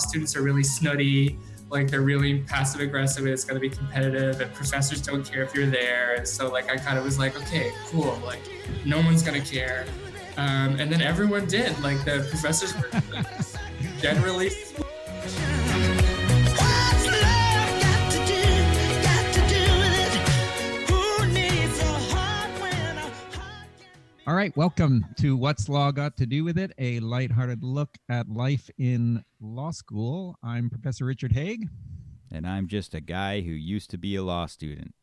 students are really snooty, like they're really passive aggressive and it's going to be competitive and professors don't care if you're there. And so like I kind of was like, okay, cool, like no one's going to care. Um, and then everyone did. Like the professors were generally All right, welcome to What's Law Got to Do with It, a lighthearted look at life in law school. I'm Professor Richard Haigh. And I'm just a guy who used to be a law student,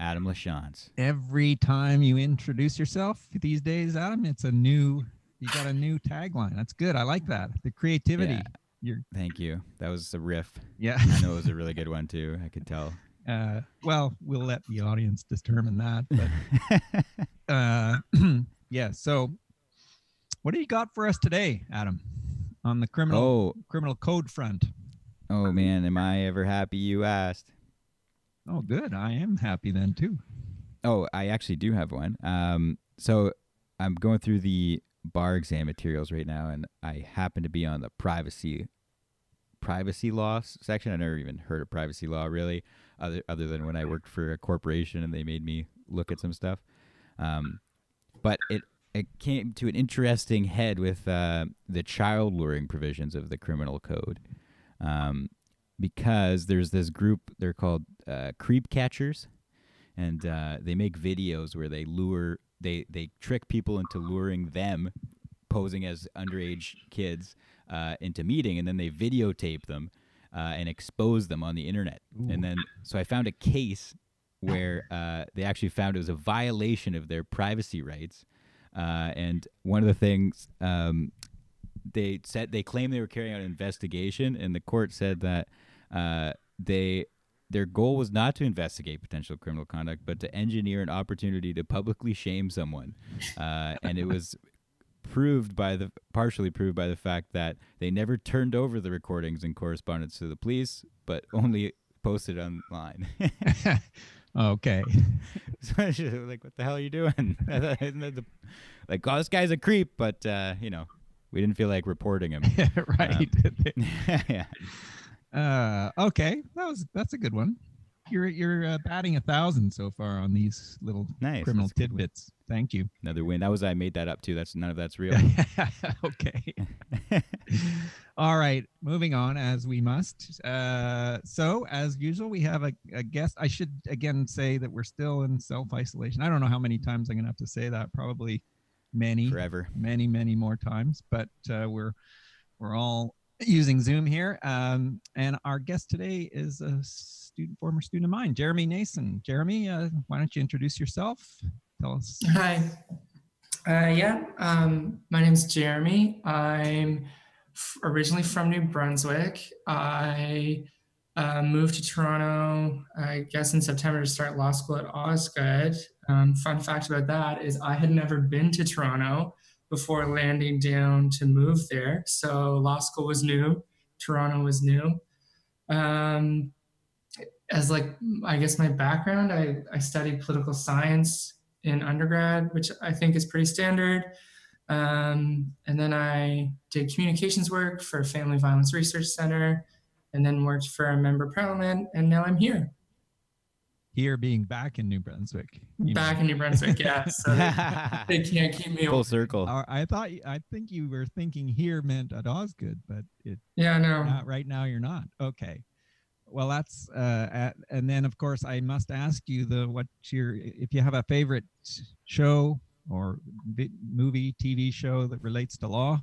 Adam LaChance. Every time you introduce yourself these days, Adam, it's a new, you got a new tagline. That's good. I like that. The creativity. Yeah. You're, Thank you. That was a riff. yeah. I know it was a really good one too. I could tell. Uh, well, we'll let the audience determine that. But uh, yeah. So, what do you got for us today, Adam, on the criminal oh, criminal code front? oh man, am I ever happy you asked? Oh, good. I am happy then too. Oh, I actually do have one. Um, so I'm going through the bar exam materials right now, and I happen to be on the privacy privacy law section. I never even heard of privacy law really, other other than when I worked for a corporation and they made me look at some stuff. Um, but it it came to an interesting head with uh, the child luring provisions of the criminal code. Um, because there's this group, they're called uh, creep catchers, and uh, they make videos where they lure, they they trick people into luring them, posing as underage kids, uh, into meeting, and then they videotape them uh, and expose them on the internet. And then, so I found a case where uh, they actually found it was a violation of their privacy rights. Uh, and one of the things um, they said they claimed they were carrying out an investigation, and the court said that uh, they their goal was not to investigate potential criminal conduct, but to engineer an opportunity to publicly shame someone, uh, and it was proved by the partially proved by the fact that they never turned over the recordings and correspondence to the police, but only posted online. Okay. so I was like, "What the hell are you doing?" The- like, "Oh, this guy's a creep," but uh, you know, we didn't feel like reporting him. right. yeah. uh, okay. That was that's a good one. You're you're uh, batting a thousand so far on these little Nice. criminal That's good. tidbits. Thank you. Another win. That was I made that up too. That's none of that's real. okay. All right. Moving on as we must. Uh, so as usual, we have a, a guest. I should again say that we're still in self isolation. I don't know how many times I'm gonna have to say that. Probably many. Forever. many many more times but uh, we're we're all using zoom here um, and our guest today is a student former student of mine jeremy nason jeremy uh, why don't you introduce yourself tell us Hi. Uh, yeah, um, my name's Jeremy. I'm f- originally from New Brunswick. I uh, moved to Toronto, I guess, in September to start law school at Osgoode. Um, fun fact about that is I had never been to Toronto before landing down to move there. So law school was new, Toronto was new. Um, as like, I guess my background, I, I studied political science in undergrad, which I think is pretty standard. Um, and then I did communications work for Family Violence Research Center, and then worked for a member of parliament, and now I'm here, here being back in new brunswick you know. back in New Brunswick. Yeah, so they, they can't keep me Full away. circle. I thought i think you were thinking here meant at osgoode but it Yeah, no. not right now you're not okay well that's uh at, and then of course i must ask you the what's your if you have a favorite show or vi- movie tv show that relates to law?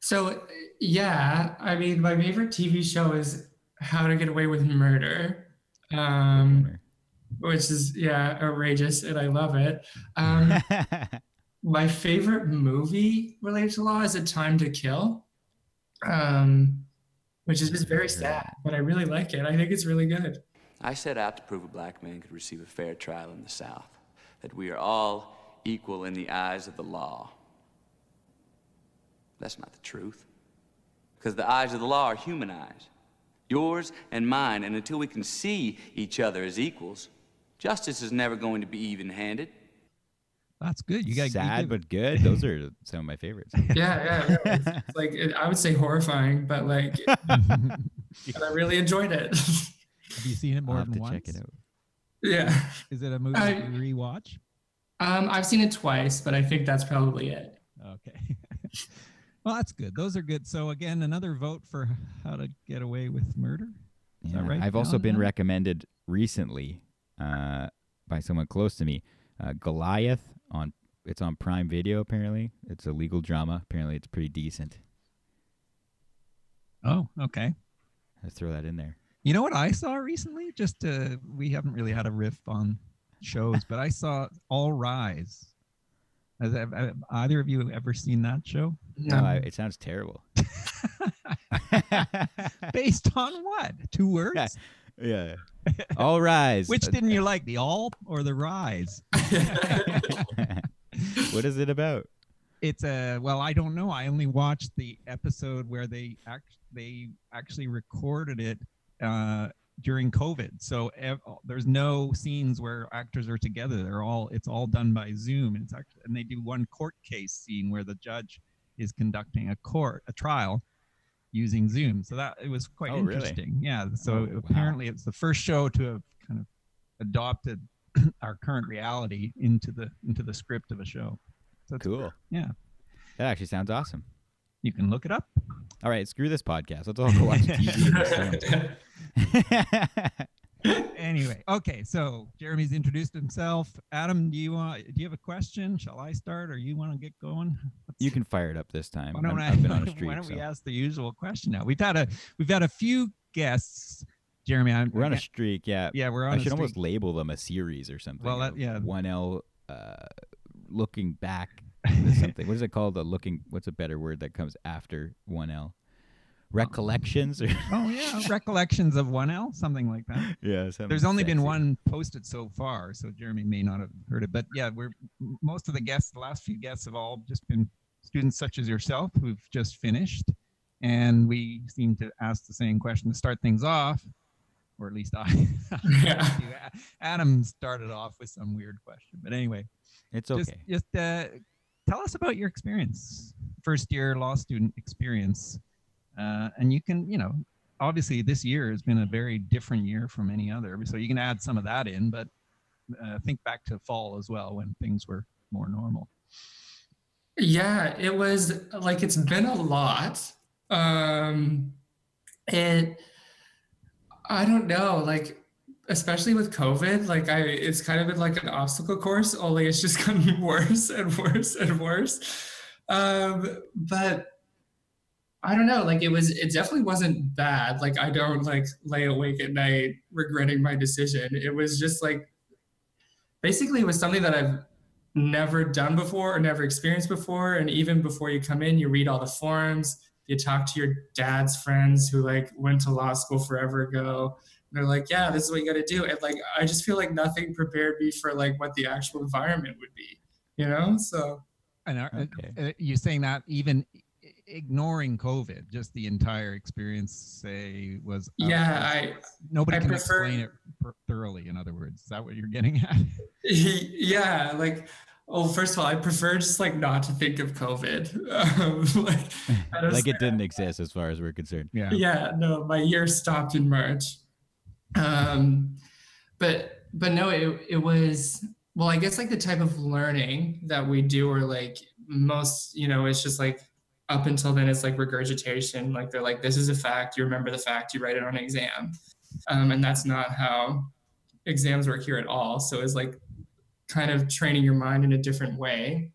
So, yeah, I mean, my favorite TV show is How to Get Away with Murder, um, which is, yeah, outrageous, and I love it. Um, my favorite movie related to law is A Time to Kill, um, which is just very sad, but I really like it. I think it's really good. I set out to prove a black man could receive a fair trial in the South, that we are all equal in the eyes of the law. That's not the truth. Because the eyes of the law are human eyes, yours and mine, and until we can see each other as equals, justice is never going to be even handed. That's good. You got sad but good. Those are some of my favorites. Yeah, yeah. yeah. It's, it's like it, I would say horrifying, but like but I really enjoyed it. Have you seen it more I'll have than to once? check it out. yeah. Is it a movie I- you rewatch? Um, I've seen it twice, but I think that's probably it. Okay. well, that's good. Those are good. So again, another vote for how to get away with murder. Is that Yeah, right, I've also been now? recommended recently uh, by someone close to me. Uh, Goliath on it's on Prime Video. Apparently, it's a legal drama. Apparently, it's pretty decent. Oh, okay. Let's throw that in there. You know what I saw recently? Just uh, we haven't really had a riff on shows, but I saw All Rise. Has have, have either of you ever seen that show? No, No. I, it sounds terrible. Based on what? Two words? yeah. All rise. Which didn't you like, the All or the Rise? what is it about? It's a well, I don't know. I only watched the episode where they act they actually recorded it uh, during COVID. So ev- there's no scenes where actors are together. They're all it's all done by Zoom. It's actually and they do one court case scene where the judge is conducting a court a trial using Zoom. So that it was quite Oh, really? interesting. Yeah. So Oh, wow. apparently it's the first show to have kind of adopted our current reality into the into the script of a show. So Cool. Yeah. That actually sounds awesome. You can look it up. All right, screw this podcast. Let's all go watch TV. Anyway, okay. So Jeremy's introduced himself. Adam, do you want? Do you have a question? Shall I start, or you want to get going? Let's- you can fire it up this time. Why don't, I, I've been on a streak. why don't we ask the usual question now? We've had a we've had a few guests. Jeremy, I'm, We're on a streak, yeah. yeah, we're on I should almost label them a series or something. Well, that- yeah. One L, uh, looking back, something. what is it called? A looking. What's a better word that comes after one L? Recollections or Oh yeah, recollections of one L, something like that. yeah. There's only been one posted so far, so Jeremy may not have heard it. But yeah, we're most of the guests, the last few guests have all just been students such as yourself who've just finished, and we seem to ask the same question to start things off, or at least I. Yeah. Adam started off with some weird question, but anyway, It's just okay. just uh, tell us about your experience, first year law student experience, uh, and you can you know obviously this year has been a very different year from any other, so you can add some of that in, but uh, think back to fall as well when things were more normal. Yeah, it was like it's been a lot. Um it I don't know, like especially with COVID, like I it's kind of been like an obstacle course, only it's just gotten worse and worse and worse. Um but I don't know, like it was it definitely wasn't bad. Like I don't like lay awake at night regretting my decision. It was just like basically it was something that I've never done before or never experienced before and even before you come in you read all the forums you talk to your dad's friends who like went to law school forever ago and they're like yeah this is what you got to do and like i just feel like nothing prepared me for like what the actual environment would be you know so And are, Okay. uh, you're saying that even ignoring COVID, just the entire experience, say, was uh, yeah i nobody I can prefer- explain it per- thoroughly. In other words, is that what you're getting at? yeah like oh first of all i prefer just like not to think of covid. Um, like, like it didn't exist as far as we're concerned. Yeah. yeah no my year stopped in march. Um but but no it, it was well i guess like the type of learning that we do or like most you know it's just like up until then it's like regurgitation. Like they're like this is a fact. You remember the fact. You write it on an exam. Um, and that's not how exams work here at all. So it's like kind of training your mind in a different way.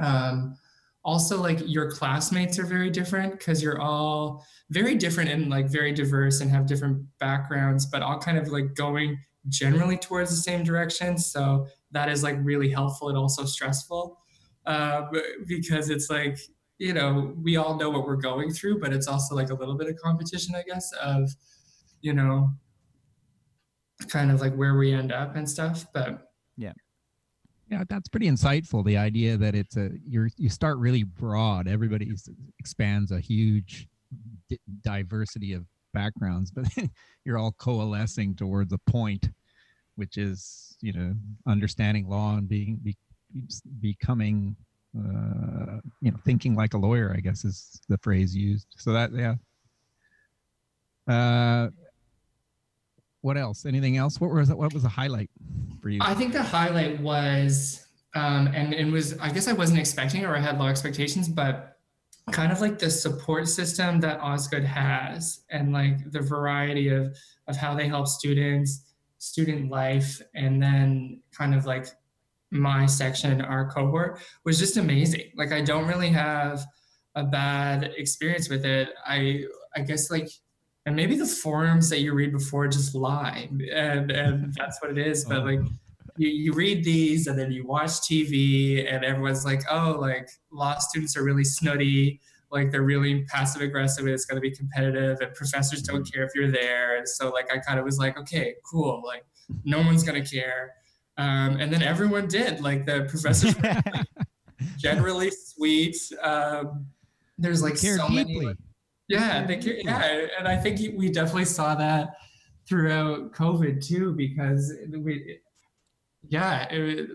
Um, also like your classmates are very different because you're all very different and like very diverse and have different backgrounds but all kind of like going generally towards the same direction. So that is like really helpful and also stressful uh, because it's like you know we all know what we're going through but it's also like a little bit of competition i guess of you know kind of like where we end up and stuff but Yeah, that's pretty insightful. The idea that it's a you're you start really broad. Everybody expands a huge di- diversity of backgrounds, but you're all coalescing towards a point, which is you know understanding law and being be, becoming, uh, you know, thinking like a lawyer. I guess is the phrase used. So that yeah. Uh, what else? Anything else? What was what was a highlight for you? I think the highlight was, um, and it was I guess I wasn't expecting or I had low expectations, but kind of like the support system that Osgoode has and like the variety of of how they help students, student life, and then kind of like my section, our cohort was just amazing. Like I don't really have a bad experience with it. I I guess like and maybe the forums that you read before just lie and and that's what it is. But like you, you read these and then you watch TV and everyone's like, oh, like law students are really snooty, like they're really passive aggressive and it's going to be competitive and professors don't mm-hmm. care if you're there. And so like I kind of was like, okay, cool, like no one's going to care. Um, and then everyone did. Like the professors were like, generally sweet. Um, there's like so deeply. many. Like, yeah, they care, yeah, and I think we definitely saw that throughout COVID too, because we yeah, it,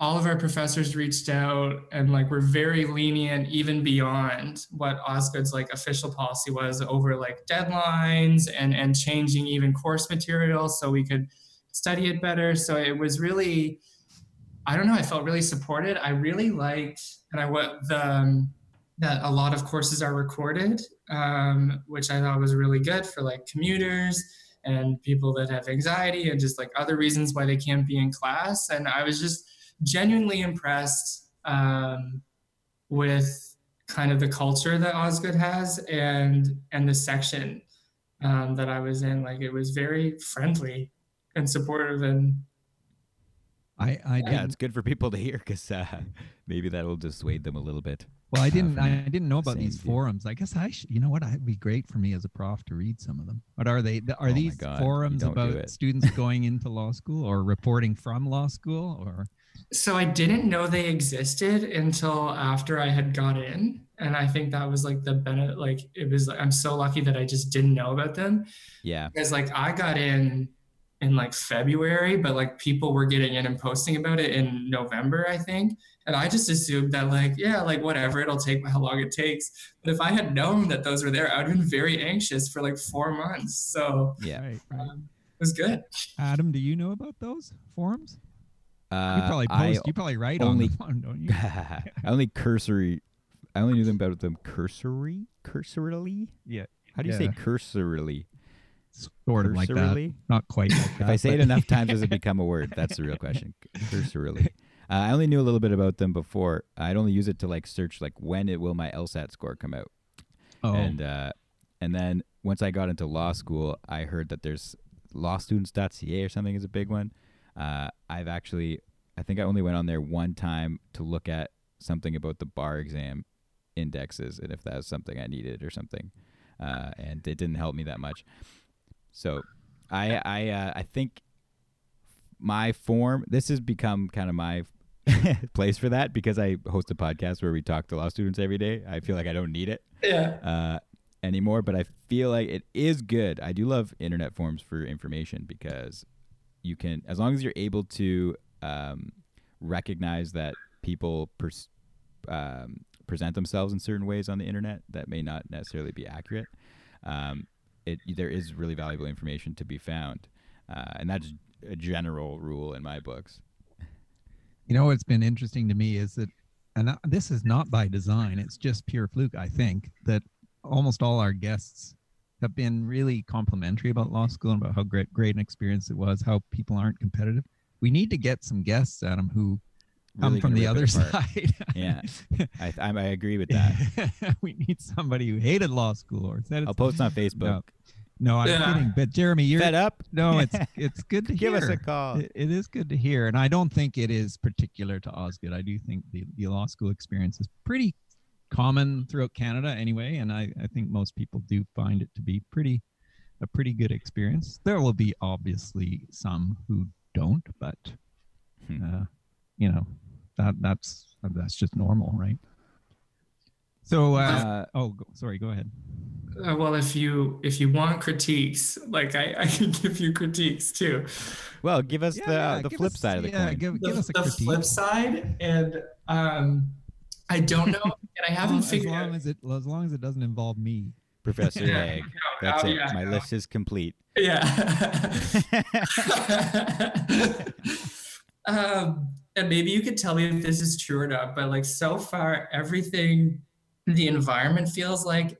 all of our professors reached out and like were very lenient even beyond what Osgoode's like official policy was over like deadlines and and changing even course material so we could study it better. So it was really I don't know, I felt really supported. I really liked and I what the um, that a lot of courses are recorded, um, which I thought was really good for like commuters and people that have anxiety and just like other reasons why they can't be in class. And I was just genuinely impressed um, with kind of the culture that Osgoode has and and the section um, that I was in. Like it was very friendly and supportive and I, I yeah, it's good for people to hear because uh, maybe that'll dissuade them a little bit. Well, I didn't. I didn't know about these view. forums. I guess I should. You know what? It'd be great for me as a prof to read some of them. What are they? Are oh these God, forums about students going into law school or reporting from law school or? So I didn't know they existed until after I had got in, and I think that was like the benefit. Like it was. Like, I'm so lucky that I just didn't know about them. Yeah. Because like I got in in like February, but like people were getting in and posting about it in November, I think. And I just assumed that like, yeah, like whatever, it'll take how long it takes. But if I had known that those were there, I would have been very anxious for like four months. So yeah, right, right. Um, it was good. Adam, do you know about those forums? Uh, you probably post. I you probably write only, on them, don't you? I only cursory. I only knew them about them cursory, cursorily. Yeah. How do you yeah. say cursorily? Sort of like that. Not quite. Like that, if I say it enough times, does it become a word? That's the real question. Cursorily. Uh, I only knew a little bit about them before. I'd only use it to like search like when it will my LSAT score come out. Oh. And uh, and then once I got into law school, I heard that there's lawstudents.ca or something is a big one. Uh, I've actually, I think I only went on there one time to look at something about the bar exam indexes and if that was something I needed or something. Uh, and it didn't help me that much. So I I uh, I think my form this has become kind of my place for that because I host a podcast where we talk to law students every day. I feel like I don't need it. Yeah. Uh, anymore, but I feel like it is good. I do love internet forums for information because you can, as long as you're able to um, recognize that people pers- um, present themselves in certain ways on the internet that may not necessarily be accurate. Um, it there is really valuable information to be found, uh, and that's a general rule in my books. You know what's been interesting to me is that, and this is not by design; it's just pure fluke. I think that almost all our guests have been really complimentary about law school and about how great great an experience it was, how people aren't competitive. We need to get some guests, Adam, who come really from the other side. yeah, I, I, I, agree with that. we need somebody who hated law school or said. I'll post on Facebook. No. No, I'm yeah. kidding. But Jeremy, you're fed up. No, it's it's good to Give hear. us a call. It, it is good to hear, and I don't think it is particular to Osgoode. I do think the, the law school experience is pretty common throughout Canada anyway, and I, I think most people do find it to be pretty a pretty good experience. There will be obviously some who don't, but hmm. uh, you know that that's that's just normal, right? So, uh, uh, oh, go, sorry, go ahead. Uh, well, if you if you want critiques, like I, I can give you critiques too. Well, give us Yeah, the yeah, the flip us- side of the yeah, coin. Give, The, give us a the critique. flip side, and um, I don't know, and I haven't Well, as figured long out. as it as long as it doesn't involve me. Professor Yeah, Haigh. no, That's oh, it. yeah, My no. list is complete. Yeah. um, and maybe you could tell me if this is true or not, but like so far, everything the environment feels like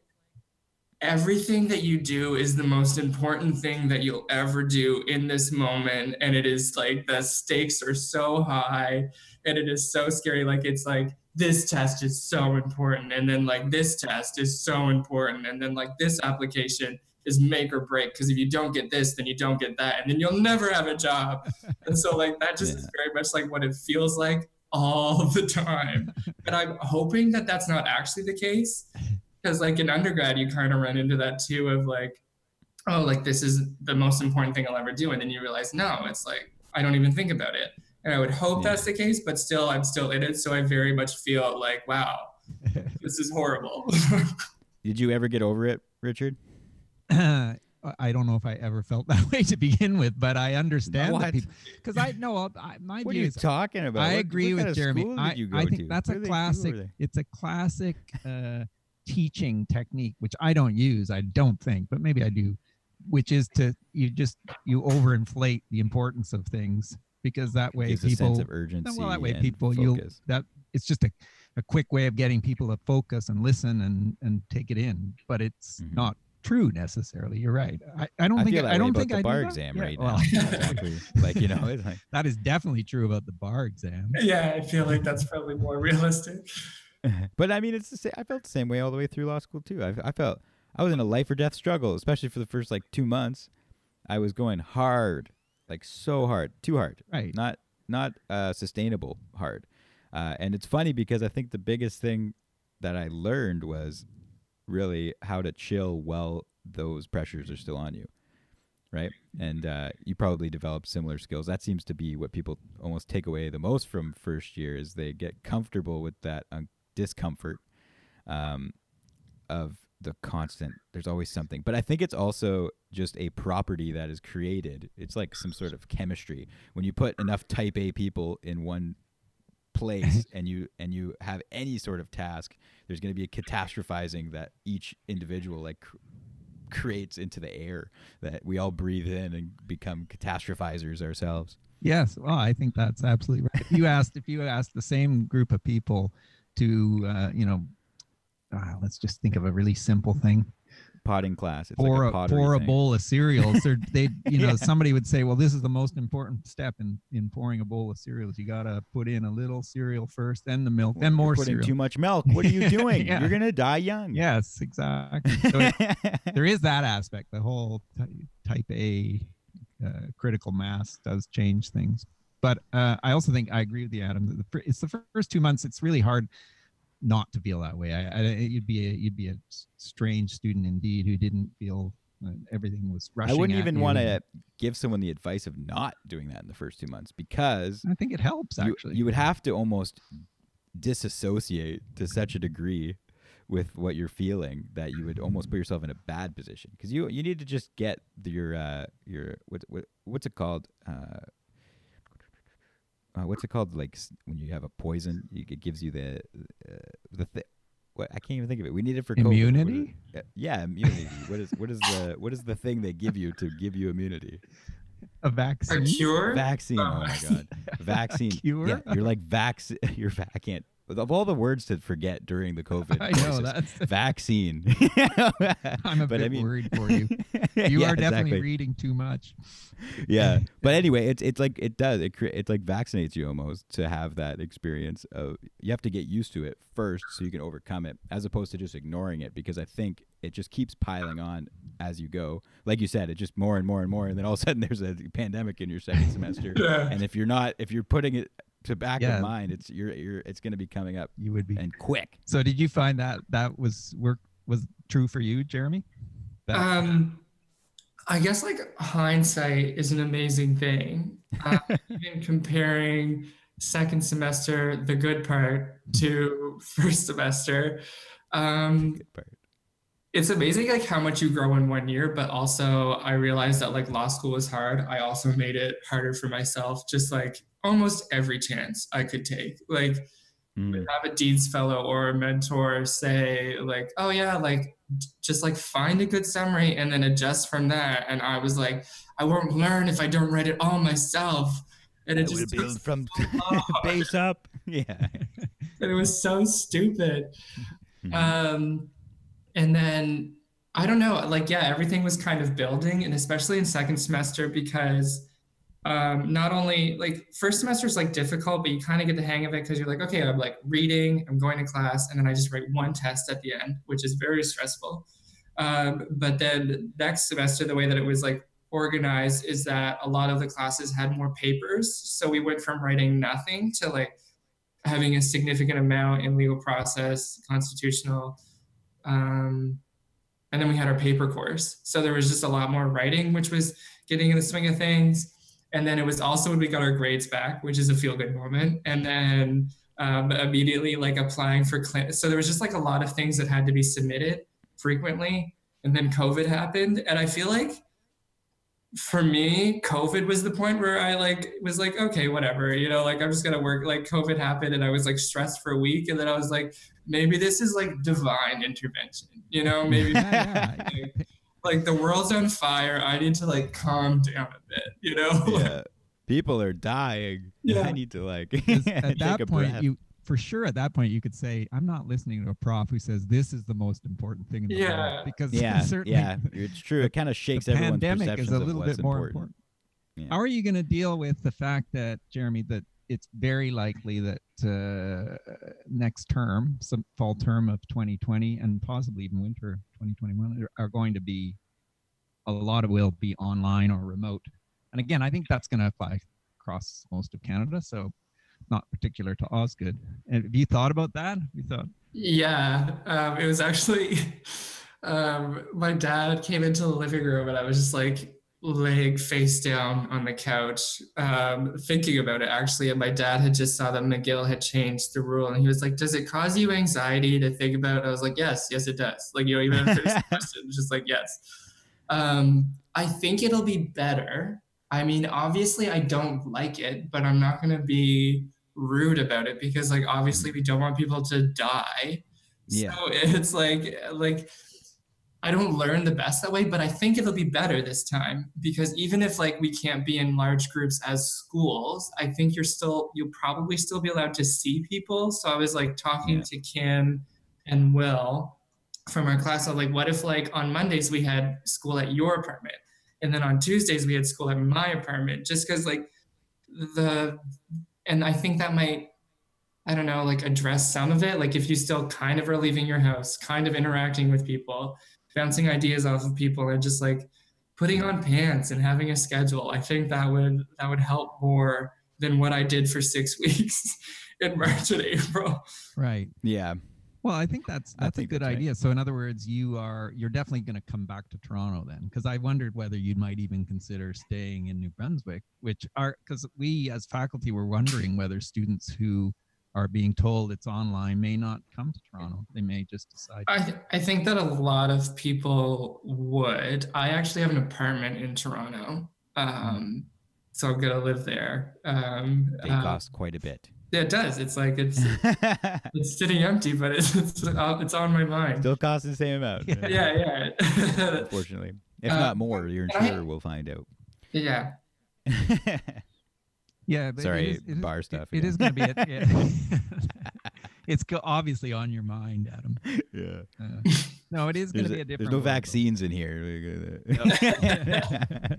everything that you do is the most important thing that you'll ever do in this moment. And it is like the stakes are so high and it is so scary. Like it's like this test is so important. And then like this test is so important. And then like this application is make or break because if you don't get this, then you don't get that, and then you'll never have a job. and so like that just Yeah. is very much like what it feels like all the time. and I'm hoping that that's not actually the case because like in undergrad you kind of run into that too of like oh like this is the most important thing I'll ever do, and then you realize no, it's like I don't even think about it. And I would hope Yeah. that's the case, but still I'm still in it, so I very much feel like wow, this is horrible. Did you ever get over it, Richard? I don't know if I ever felt that way to begin with, but I understand What? people because I know my What are view you is talking about? I What- agree what kind with of Jeremy. did I, you go I think to? that's What a do they do classic. It's a classic uh, teaching technique, which I don't use. I don't think, but maybe I do. Which is to you just you overinflate the importance of things because that way Gives a people sense of urgency. well that way people you'll that it's just a, a quick way of getting people to focus and listen and and take it in but it's Mhm. not true necessarily you're right i, I don't I think feel that I, don't think the I do bar that. exam Yeah, right well, now. exactly. Like you know, it's like that is definitely true about the bar exam yeah, I feel like that's probably more realistic. but I mean, it's the same. I felt the same way all the way through law school too. I, I felt I was in a life or death struggle, especially for the first like two months. I was going hard, like so hard, too hard, right not not uh, sustainable hard. Uh, and it's funny because I think the biggest thing that I learned was really how to chill while those pressures are still on you, right? And uh, you probably develop similar skills. That seems to be what people almost take away the most from first year is they get comfortable with that un- discomfort um, of the constant. There's always something, but I think it's also just a property that is created. It's like some sort of chemistry. When you put enough Type A people in one place and you and you have any sort of task, there's going to be a catastrophizing that each individual like cr- creates into the air that we all breathe in and become catastrophizers ourselves. yes well i think that's absolutely right if you asked if you asked the same group of people to uh, you know uh, let's just think of a really simple thing Potting class. It's pour like a a, pour a bowl of cereals or they you know Yeah. somebody would say well this is the most important step in in pouring a bowl of cereals you got to put in a little cereal first then the milk Well, then more cereal too much milk. What are you doing? Yeah. You're gonna die young. yes exactly so it, there is that aspect the whole ty- type a uh, critical mass does change things but uh, i also think i agree with you adam that the, it's the first two months it's really hard not to feel that way. I, I you'd be a you'd be a strange student indeed who didn't feel uh, everything was rushing. I wouldn't even want to give someone the advice of not doing that in the first two months because i think it helps you, actually. you would have to almost disassociate to such a degree with what you're feeling that you would almost put yourself in a bad position. Because you you need to just get the, your uh your what, what what's it called? Uh, uh what's it called like when you have a poison you, it gives you the uh, the th- what I can't even think of it. We need it for COVID. Immunity? it? Uh, yeah, immunity. what is what is the what is the thing they give you to give you immunity? a vaccine. A vaccine cure? Vaccine. Oh my god. Vaccine. Cure? Yeah, you're like vac. You're va- I can't. Of all the words to forget during the COVID, i know crisis, that's vaccine. i'm a But bit I mean- worried for you you Yeah, are definitely exactly. reading too much yeah but anyway it's it's like it does it cre- it like vaccinates you almost to have that experience of you have to get used to it first so you can overcome it as opposed to just ignoring it because i think it just keeps piling on as you go like you said it just more and more and more and then all of a sudden there's a pandemic in your second semester Yeah. and if you're not if you're putting it to back Yeah. of mind it's you're you're it's going to be coming up you would be and quick So did you find that that was work was true for you, Jeremy? That- Um, I guess like hindsight is an amazing thing. Uh, even comparing second semester, the good part, to first semester, um, Good part. It's amazing like how much you grow in one year, but also I realized that like law school was hard. I also made it harder for myself, just like almost every chance I could take. Like Mm. have a dean's fellow or a mentor say like, oh yeah, like just like find a good summary and then adjust from there And I was like, I won't learn if I don't write it all myself. And I it will just build from so base up. Yeah. and it was so stupid. Mhm. Um, and then I don't know, like yeah, everything was kind of building, and especially in second semester because um, not only like first semester is like difficult, but you kind of get the hang of it because you're like, okay, I'm like reading, I'm going to class, and then I just write one test at the end, which is very stressful. Um, but then next semester, the way that it was like organized is that a lot of the classes had more papers, so we went from writing nothing to like having a significant amount in legal process, constitutional, um, and then we had our paper course. So there was just a lot more writing, which was getting in the swing of things. And then it was also when we got our grades back, which is a feel good moment. And then um, immediately like applying for so there was just like a lot of things that had to be submitted frequently. And then COVID happened, and I feel like for me, COVID was the point where I like was like, okay, whatever, you know, like I'm just gonna work. Like COVID happened, and I was like stressed for a week, and then I was like, maybe this is like divine intervention, you know, maybe Yeah, yeah. like, like the world's on fire. I need to like calm down a bit, you know. yeah. People are dying. Yeah. I need to like 'Cause take at that a point, breath. you for sure at that point you could say, "I'm not listening to a prof who says this is the most important thing in the Yeah. world," because yeah, certainly yeah, it's true. It kind of shakes the everyone's pandemic perceptions is a of little what's bit more important. important. Yeah. How are you going to deal with the fact that Jeremy that it's very likely that uh, next term, some fall term of 2020 and possibly even winter 2021 are- going to be a lot of will be online or remote. And again, I think that's going to apply across most of Canada, so not particular to Osgoode. Have you thought about that? Have you thought Yeah, um, it was actually um, my dad came into the living room and I was just like laying face down on the couch, um, thinking about it actually. And my dad had just saw that McGill had changed the rule, and he was like, "Does it cause you anxiety to think about?" It? I was like, "Yes, yes, it does." Like you know, even it's question, just like yes. Um, I think it'll be better. I mean, obviously, I don't like it, but I'm not going to be rude about it because, like, obviously, we don't want people to die. Yeah. So it's like, like, I don't learn the best that way, but I think it'll be better this time because even if like we can't be in large groups as schools, I think you're still you'll probably still be allowed to see people. So I was like talking Yeah. to Kim and Will from our class. I was like, what if like on Mondays we had school at your apartment, and then on Tuesdays we had school at my apartment, just because like the and I think that might I don't know, like address some of it. Like if you still kind of are leaving your house, kind of interacting with people, bouncing ideas off of people, and just like putting on pants and having a schedule. I think that would that would help more than what I did for six weeks in March and April. right? Yeah. Well, I think that's that's think a good that's right. idea. So, in other words, you are you're definitely going to come back to Toronto then, because I wondered whether you might even consider staying in New Brunswick, which are because we as faculty were wondering whether students who are being told it's online may not come to Toronto. They may just decide. I I think that a lot of people would. I actually have an apartment in Toronto, um, so I'm gonna live there. Um, They uh, cost quite a bit. yeah, it does. It's like it's it's sitting empty, but it's it's, uh, it's on my mind. Still costs the same amount. Yeah. Yeah, yeah, Unfortunately. If Uh, not more, your I- insurer will find out. yeah. yeah, but Sorry, is- it is- bar stuff it again. is going to be. A, yeah. it's go- obviously on your mind, Adam. yeah. Uh, no, it is going to be a- a different. there's no world, though. vaccines in here.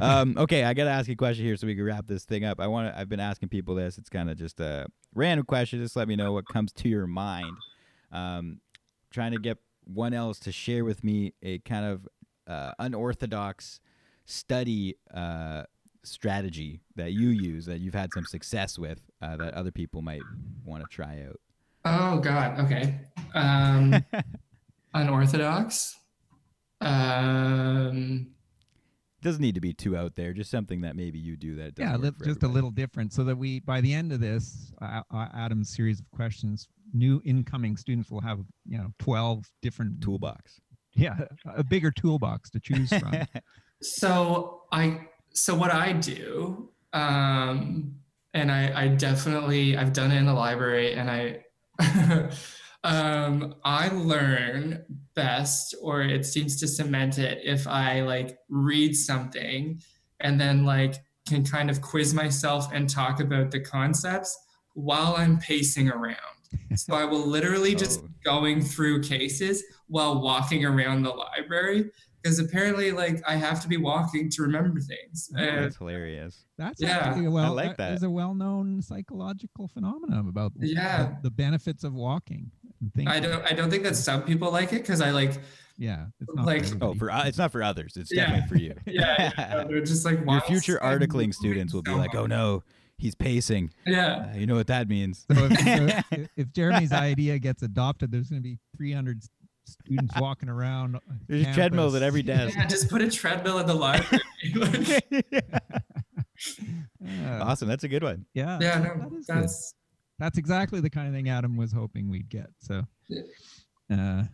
um, okay, I gotta ask you a question here so we can wrap this thing up. I want to. I've been asking people this. It's kind of just a random question. Just let me know what comes to your mind. Um, trying to get one else to share with me a kind of uh, unorthodox study uh, strategy that you use that you've had some success with uh, that other people might want to try out. Oh God. Okay. Um, unorthodox. Um, doesn't need to be too out there. Just something that maybe you do that. yeah, doesn't li- work for just a little different, so that we by the end of this, uh, uh, Adam's series of questions, new incoming students will have you know twelve different toolbox. Yeah, a bigger toolbox to choose from. So I so what I do, um, and I, I definitely I've done it in the library, and I um, I learn best, or it seems to cement it if I like read something, and then like can kind of quiz myself and talk about the concepts while I'm pacing around. So I will literally just Oh. going through cases while walking around the library because apparently like I have to be walking to remember things. And That's hilarious. That's Yeah, actually a well, like that. There's a well-known psychological phenomenon about Yeah. the, the benefits of walking. And things. I don't I don't think that some people like it because I like Yeah, it's not like- for Oh, for uh, it's not for others. It's Yeah. definitely for you. yeah, yeah they're just like Your future articling students will be so like, "Oh no, he's pacing. yeah Uh, you know what that means." So if, so if- if Jeremy's idea gets adopted, there's going to be 300 s- students walking around. There's treadmills at every desk. yeah just put a treadmill in the library Yeah, awesome. That's a good one. yeah, yeah that no is good. that's that's exactly the kind of thing Adam was hoping we'd get. So, uh,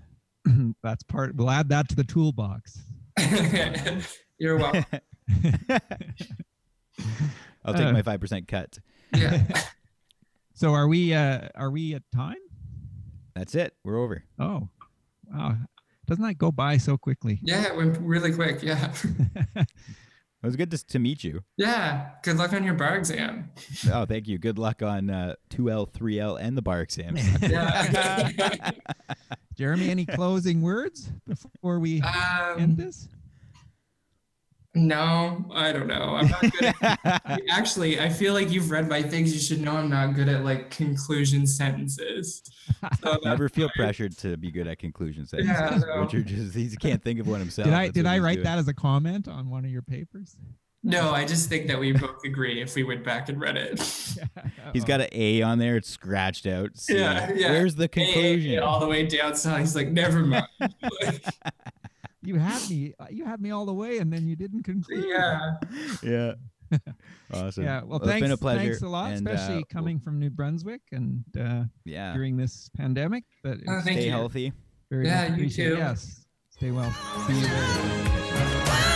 that's part. We'll add that to the toolbox. you're welcome I'll take Uh, my five percent cut. yeah So, are we? Uh, are we at time? That's it. We're over. Oh, wow! Doesn't that go by so quickly? yeah it went really quick yeah It was good to, to meet you. yeah good luck on your bar exam Oh, thank you. Good luck on uh, 2L, 3L, and the bar exam. Jeremy, any closing words before we end um, this? No I don't know I'm not good at Actually, I feel like you've read my things. You should know I'm not good at like conclusion sentences. So Never feel why- pressured to be good at conclusion sentences. Yeah, no. Richard just he can't think of one himself. Did I That's did I write doing. that as a comment on one of your papers? No, I just think that we both agree if we went back and read it. He's got an A on there. It's scratched out. See, Yeah, yeah. Where's the conclusion? all the way down. So he's like, never mind. You had me. You had me all the way, and then you didn't conclude. yeah. yeah. Awesome. Yeah. Well, it's thanks. been a pleasure. Thanks a lot, and, uh, especially we'll- coming from New Brunswick and uh, Yeah. during this pandemic. But Oh, it's thank Stay you. healthy. very Yeah, you too. Yes. Stay well. See you later.